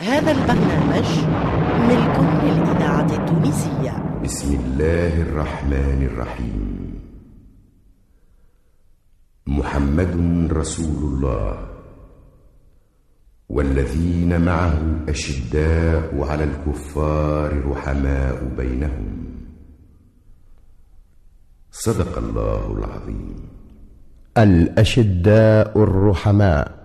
هذا البرنامج ملك للإذاعة التونسية. بسم الله الرحمن الرحيم. محمد رسول الله. والذين معه أشداء على الكفار رحماء بينهم. صدق الله العظيم. الأشداء الرحماء.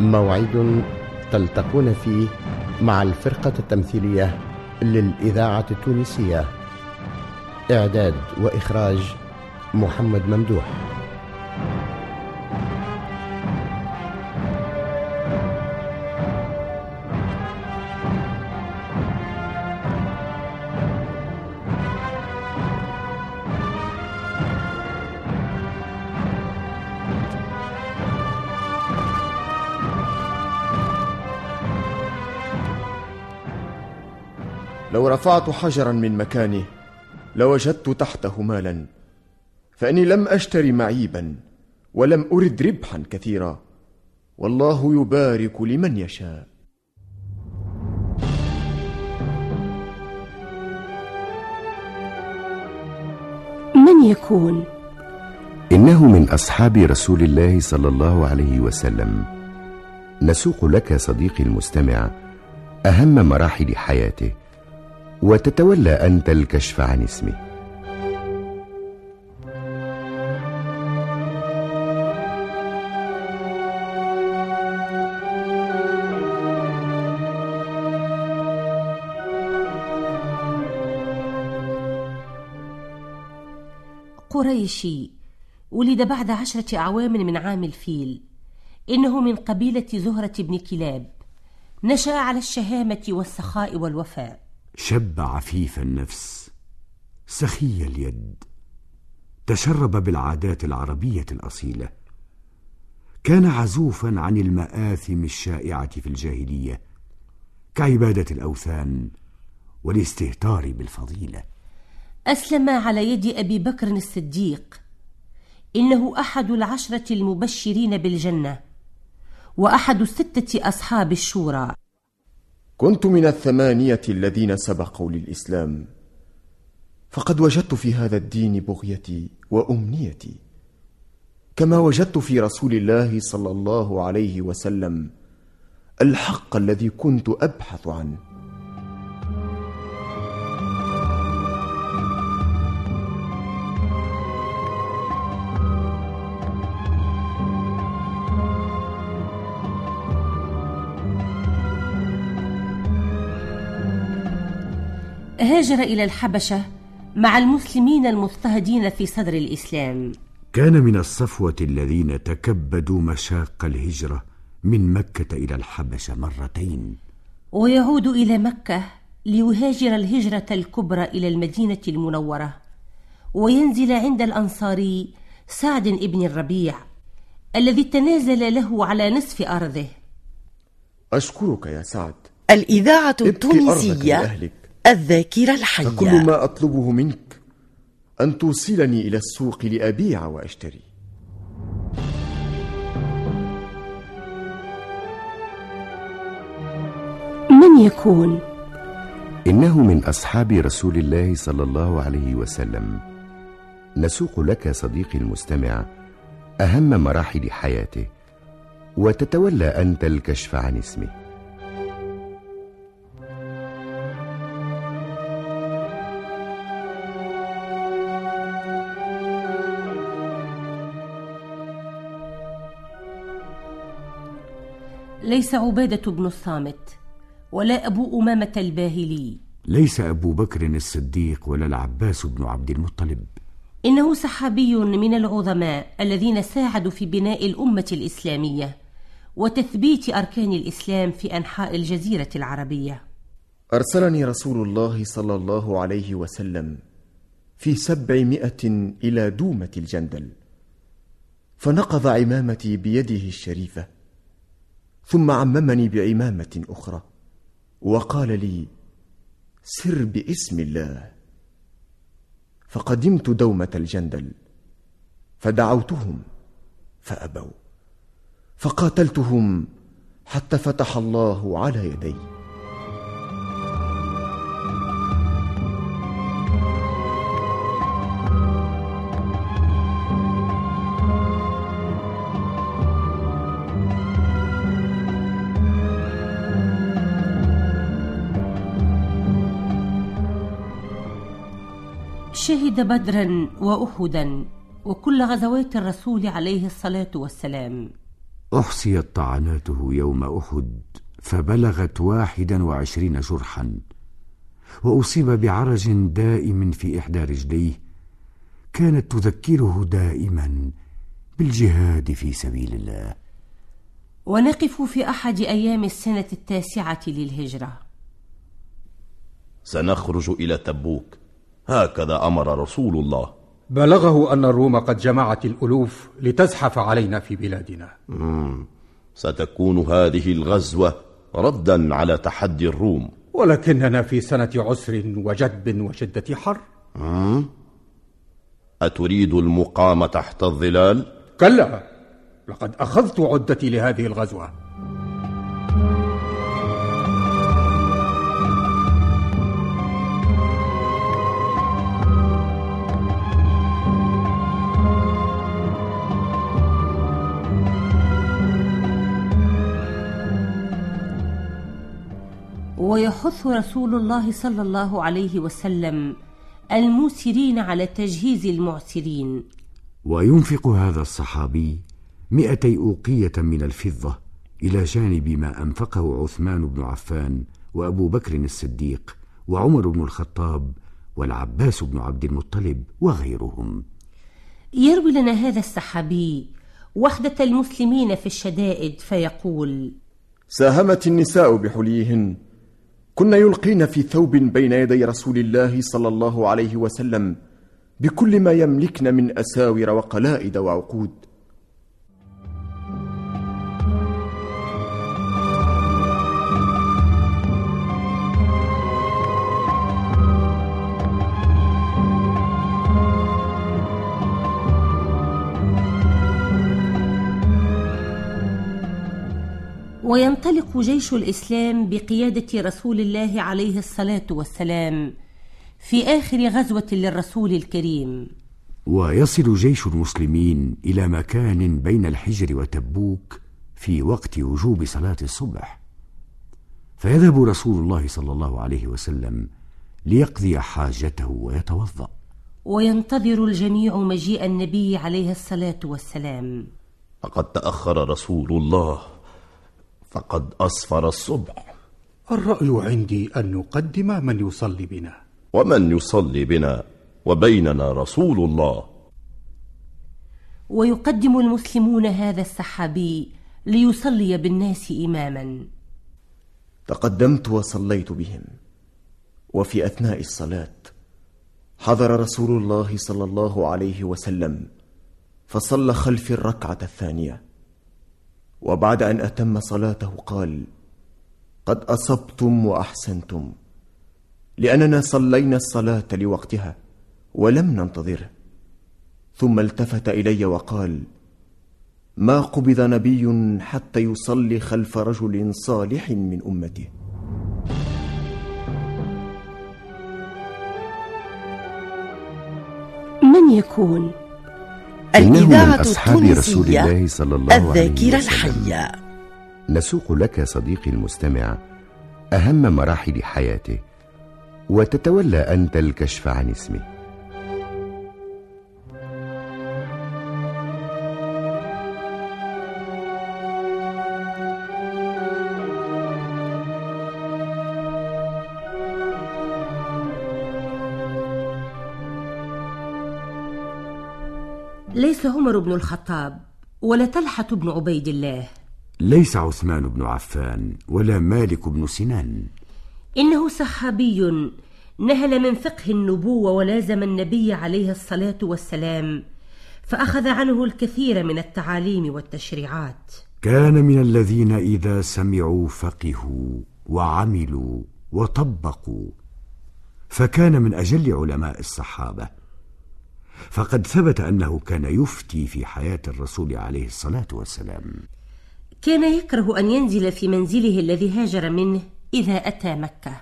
موعد تلتقون فيه مع الفرقة التمثيلية للإذاعة التونسية. إعداد وإخراج محمد ممدوح. لو رفعت حجرا من مكانه لوجدت تحته مالا فإني لم اشتر معيبا ولم أرد ربحا كثيرا. والله يبارك لمن يشاء. من يكون؟ إنه من أصحاب رسول الله صلى الله عليه وسلم. نسوق لك صديقي المستمع أهم مراحل حياته. وتتولى أنت الكشف عن اسمه. قريشي ولد بعد عشرة أعوام من عام الفيل. إنه من قبيلة زهرة بن كلاب. نشأ على الشهامة والسخاء والوفاء. شب عفيف النفس سخي اليد. تشرب بالعادات العربية الأصيلة. كان عزوفا عن المآثم الشائعة في الجاهلية كعبادة الأوثان والاستهتار بالفضيلة. أسلم على يد أبي بكر الصديق. إنه أحد العشرة المبشرين بالجنة وأحد الستة أصحاب الشورى. كنت من الثمانية الذين سبقوا للإسلام فقد وجدت في هذا الدين بغيتي وأمنيتي كما وجدت في رسول الله صلى الله عليه وسلم الحق الذي كنت أبحث عنه. هاجر إلى الحبشة مع المسلمين المضطهدين في صدر الإسلام. كان من الصفوة الذين تكبدوا مشاق الهجرة من مكة إلى الحبشة مرتين. ويعود إلى مكة ليهاجر الهجرة الكبرى إلى المدينة المنورة. وينزل عند الأنصاري سعد ابن الربيع الذي تنازل له على نصف أرضه. أشكرك يا سعد. الإذاعة التونسية. الذاكرة الحية. فكل ما أطلبه منك أن توصلني إلى السوق لأبيع وأشتري. من يكون؟ إنه من أصحاب رسول الله صلى الله عليه وسلم. نسوق لك صديقي المستمع أهم مراحل حياته وتتولى أنت الكشف عن اسمه. ليس عبادة بن الصامت ولا أبو أمامة الباهلي. ليس أبو بكر الصديق ولا العباس بن عبد المطلب. إنه صحابي من العظماء الذين ساعدوا في بناء الأمة الإسلامية وتثبيت أركان الإسلام في أنحاء الجزيرة العربية. أرسلني رسول الله صلى الله عليه وسلم في سبعمائة إلى دومة الجندل فنقض عمامتي بيده الشريفة. ثم عممني بعمامة أخرى وقال لي سر باسم الله. فقدمت دومة الجندل فدعوتهم فأبوا فقاتلتهم حتى فتح الله على يدي. شهد بدرا واحدا وكل غزوات الرسول عليه الصلاة والسلام. أحصيت طعناته يوم أحد فبلغت واحدا وعشرين جرحا وأصيب بعرج دائم في إحدى رجليه كانت تذكره دائما بالجهاد في سبيل الله. ونقف في أحد أيام السنة التاسعة للهجرة. سنخرج إلى تبوك. هكذا أمر رسول الله. بلغه أن الروم قد جمعت الألوف لتزحف علينا في بلادنا. ستكون هذه الغزوة ردا على تحدي الروم. ولكننا في سنة عسر وجدب وشدة حر. أتريد المقام تحت الظلال؟ كلا لقد أخذت عدتي لهذه الغزوة. ويحث رسول الله صلى الله عليه وسلم الموسرين على تجهيز المعسرين. وينفق هذا الصحابي مئتي أوقية من الفضة إلى جانب ما أنفقه عثمان بن عفان وأبو بكر الصديق وعمر بن الخطاب والعباس بن عبد المطلب وغيرهم. يروي لنا هذا الصحابي وحدة المسلمين في الشدائد فيقول ساهمت النساء بحليهن كن يلقين في ثوب بين يدي رسول الله صلى الله عليه وسلم بكل ما يملكن من أساور وقلائد وعقود. وينطلق جيش الإسلام بقيادة رسول الله عليه الصلاة والسلام في آخر غزوة للرسول الكريم. ويصل جيش المسلمين إلى مكان بين الحجر وتبوك في وقت وجوب صلاة الصبح. فيذهب رسول الله صلى الله عليه وسلم ليقضي حاجته ويتوضأ. وينتظر الجميع مجيء النبي عليه الصلاة والسلام. فقد تأخر رسول الله فقد أصفر الصبح. الرأي عندي أن نقدم من يصلي بنا. ومن يصلي بنا وبيننا رسول الله. ويقدم المسلمون هذا السحابي ليصلي بالناس إماما. تقدمت وصليت بهم. وفي أثناء الصلاة حضر رسول الله صلى الله عليه وسلم فصلى خلفي الركعة الثانية. وبعد أن أتم صلاته قال قد أصبتم وأحسنتم لأننا صلينا الصلاة لوقتها ولم ننتظره. ثم التفت إلي وقال ما قبض نبي حتى يصلي خلف رجل صالح من أمته. من يكون؟ إنه من الإذاعة أصحاب رسول الله صلى الله عليه الذاكرة. الحية نسوق لك صديقي المستمع أهم مراحل حياته وتتولى أنت الكشف عن اسمه ليس عمر بن الخطاب ولا طلحة بن عبيد الله. ليس عثمان بن عفان ولا مالك بن سنان. إنه صحابي نهل من فقه النبوة ولازم النبي عليه الصلاة والسلام فأخذ عنه الكثير من التعاليم والتشريعات. كان من الذين إذا سمعوا فقهوا وعملوا وطبقوا فكان من أجل علماء الصحابة. فقد ثبت أنه كان يفتي في حياة الرسول عليه الصلاة والسلام. كان يكره أن ينزل في منزله الذي هاجر منه إذا أتى مكة.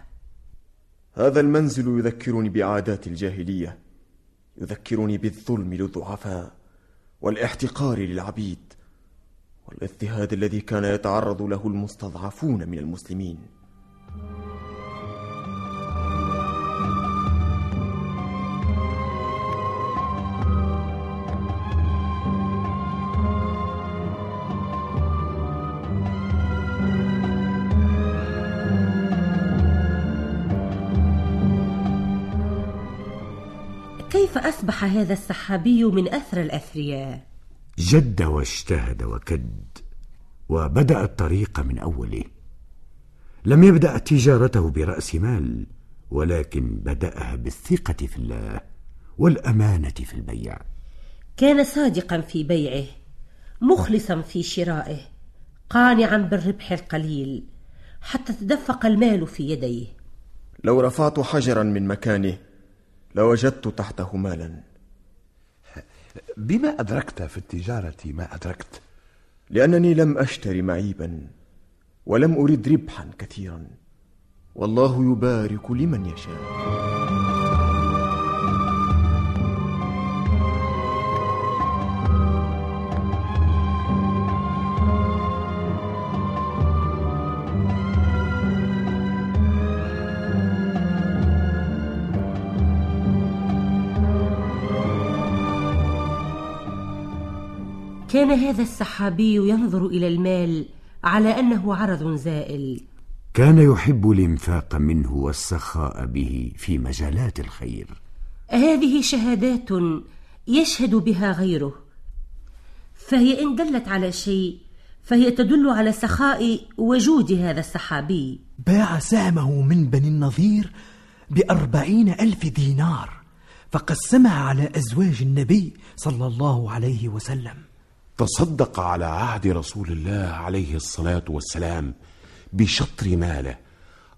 هذا المنزل يذكرني بعادات الجاهلية يذكرني بالظلم للضعفاء والاحتقار للعبيد والاضطهاد الذي كان يتعرض له المستضعفون من المسلمين. كيف أصبح هذا الصحابي من أثر الأثرياء؟ جد واجتهد وكد وبدأ الطريق من أوله. لم يبدأ تجارته برأس مال ولكن بدأها بالثقة في الله والأمانة في البيع. كان صادقا في بيعه مخلصا في شرائه قانعا بالربح القليل حتى تدفق المال في يديه. لو رفعت حجرا من مكانه لوجدت تحته مالا. بما أدركت في التجارة ما أدركت؟ لأنني لم أشتري معيبا ولم أرد ربحا كثيرا. والله يبارك لمن يشاء. كان هذا السحابي ينظر إلى المال على أنه عرض زائل. كان يحب الإنفاق منه والسخاء به في مجالات الخير. هذه شهادات يشهد بها غيره. فهي إن دلت على شيء فهي تدل على سخاء وجود هذا السحابي. باع سهمه من بني النظير بأربعين ألف دينار فقسمها على أزواج النبي صلى الله عليه وسلم. تصدق على عهد رسول الله عليه الصلاة والسلام بشطر ماله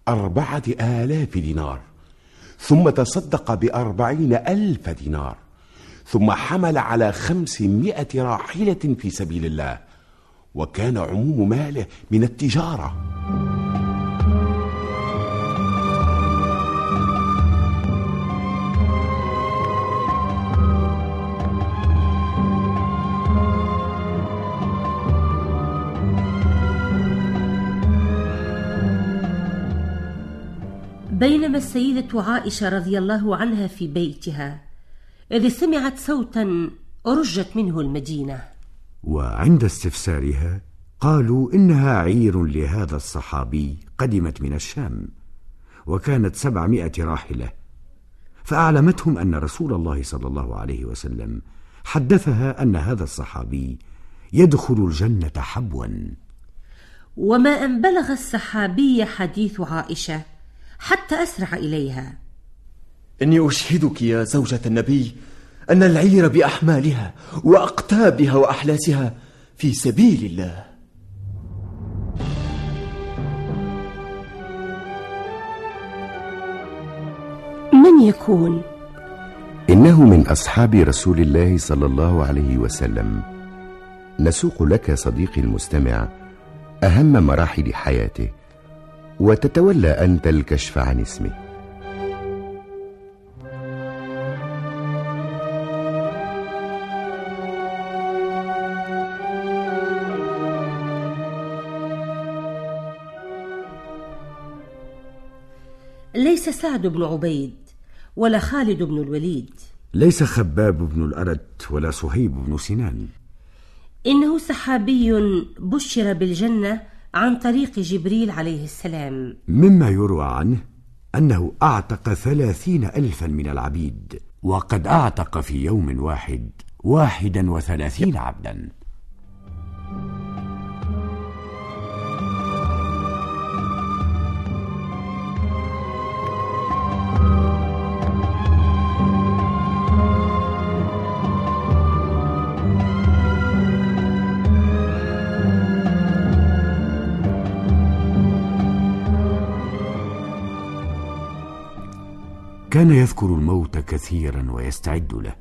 أربعة آلاف دينار ثم تصدق بأربعين ألف دينار ثم حمل على خمسمائة راحلة في سبيل الله وكان عموم ماله من التجارة. بينما السيدة عائشة رضي الله عنها في بيتها إذ سمعت صوتا رجت منه المدينة. وعند استفسارها قالوا إنها عير لهذا الصحابي قدمت من الشام وكانت سبعمائة راحلة. فأعلمتهم أن رسول الله صلى الله عليه وسلم حدثها أن هذا الصحابي يدخل الجنة حبوا. وما أن بلغ الصحابي حديث عائشة حتى أسرع إليها. إني أشهدك يا زوجة النبي أن العير بأحمالها وأقتابها وأحلاسها في سبيل الله. من يكون؟ إنه من أصحاب رسول الله صلى الله عليه وسلم. نسوق لك صديقي المستمع أهم مراحل حياته. وتتولى أنت الكشف عن اسمه. ليس سعد بن عبيد ولا خالد بن الوليد. ليس خباب بن الأرت ولا صهيب بن سنان. إنه صحابي بشر بالجنة عن طريق جبريل عليه السلام. مما يروى عنه أنه أعتق ثلاثين ألفا من العبيد وقد أعتق في يوم واحد واحدا وثلاثين عبدا. كان يذكر الموت كثيرا ويستعد له.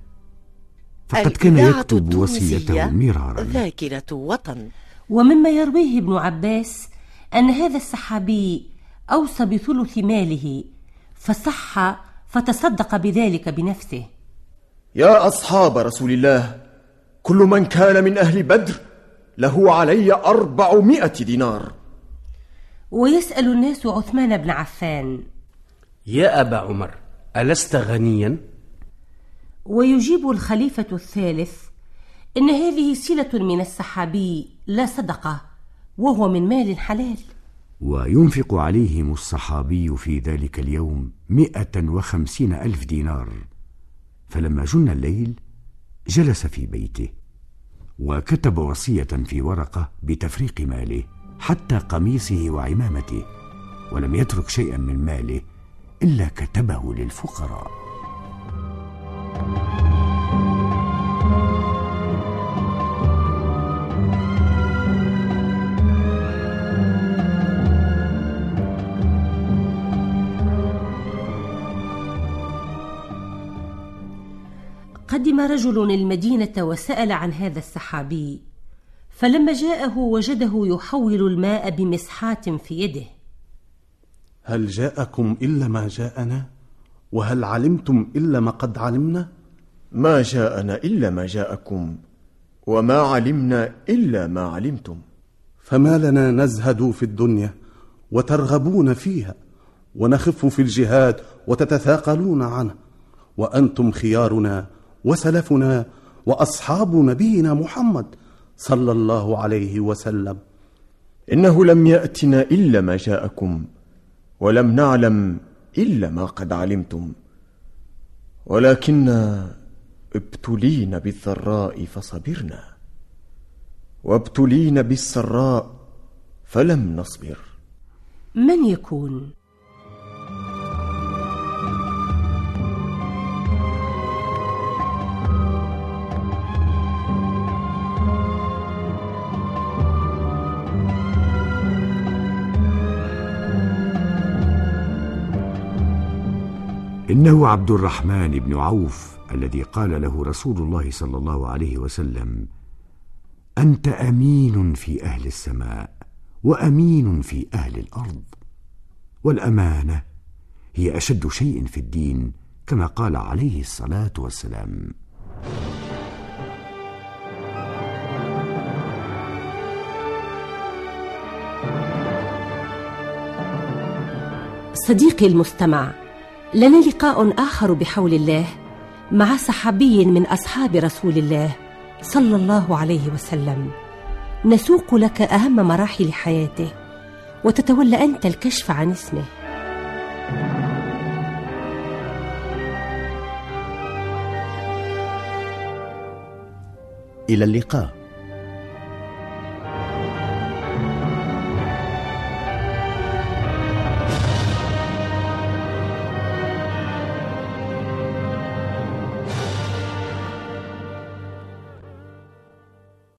فقد كان يكتب وصيته مرارا. ذاكرة وطن ومما يرويه ابن عباس أن هذا السحابي أوصى بثلث ماله فصح فتصدق بذلك بنفسه. يا أصحاب رسول الله كل من كان من أهل بدر له علي أربعمائة دينار. ويسأل الناس عثمان بن عفان. يا أبا عمر ألست غنيا؟ ويجيب الخليفة الثالث إن هذه سلة من السحابي لا صدقة وهو من مال حلال وينفق عليهم الصحابي في ذلك اليوم مئة وخمسين ألف دينار فلما جن الليل جلس في بيته وكتب وصية في ورقة بتفريق ماله حتى قميصه وعمامته ولم يترك شيئا من ماله إلا كتبه للفقراء. قدم رجل المدينة وسأل عن هذا السحابي فلما جاءه وجده يحول الماء بمسحات في يده. هل جاءكم إلا ما جاءنا؟ وهل علمتم إلا ما قد علمنا؟ ما جاءنا إلا ما جاءكم وما علمنا إلا ما علمتم. فما لنا نزهد في الدنيا وترغبون فيها ونخف في الجهاد وتتثاقلون عنه. وأنتم خيارنا وسلفنا وأصحاب نبينا محمد صلى الله عليه وسلم. إنه لم يأتنا إلا ما جاءكم ولم نعلم إلا ما قد علمتم. ولكنا ابتلينا بالضراء فصبرنا. وابتلينا بالسراء فلم نصبر. من يكون؟ إنه عبد الرحمن بن عوف الذي قال له رسول الله صلى الله عليه وسلم أنت أمين في أهل السماء وأمين في أهل الأرض والأمانة هي أشد شيء في الدين كما قال عليه الصلاة والسلام. صديقي المستمع لنا لقاء آخر بحول الله مع صحابي من أصحاب رسول الله صلى الله عليه وسلم. نسوق لك أهم مراحل حياته وتتولى أنت الكشف عن اسمه. إلى اللقاء.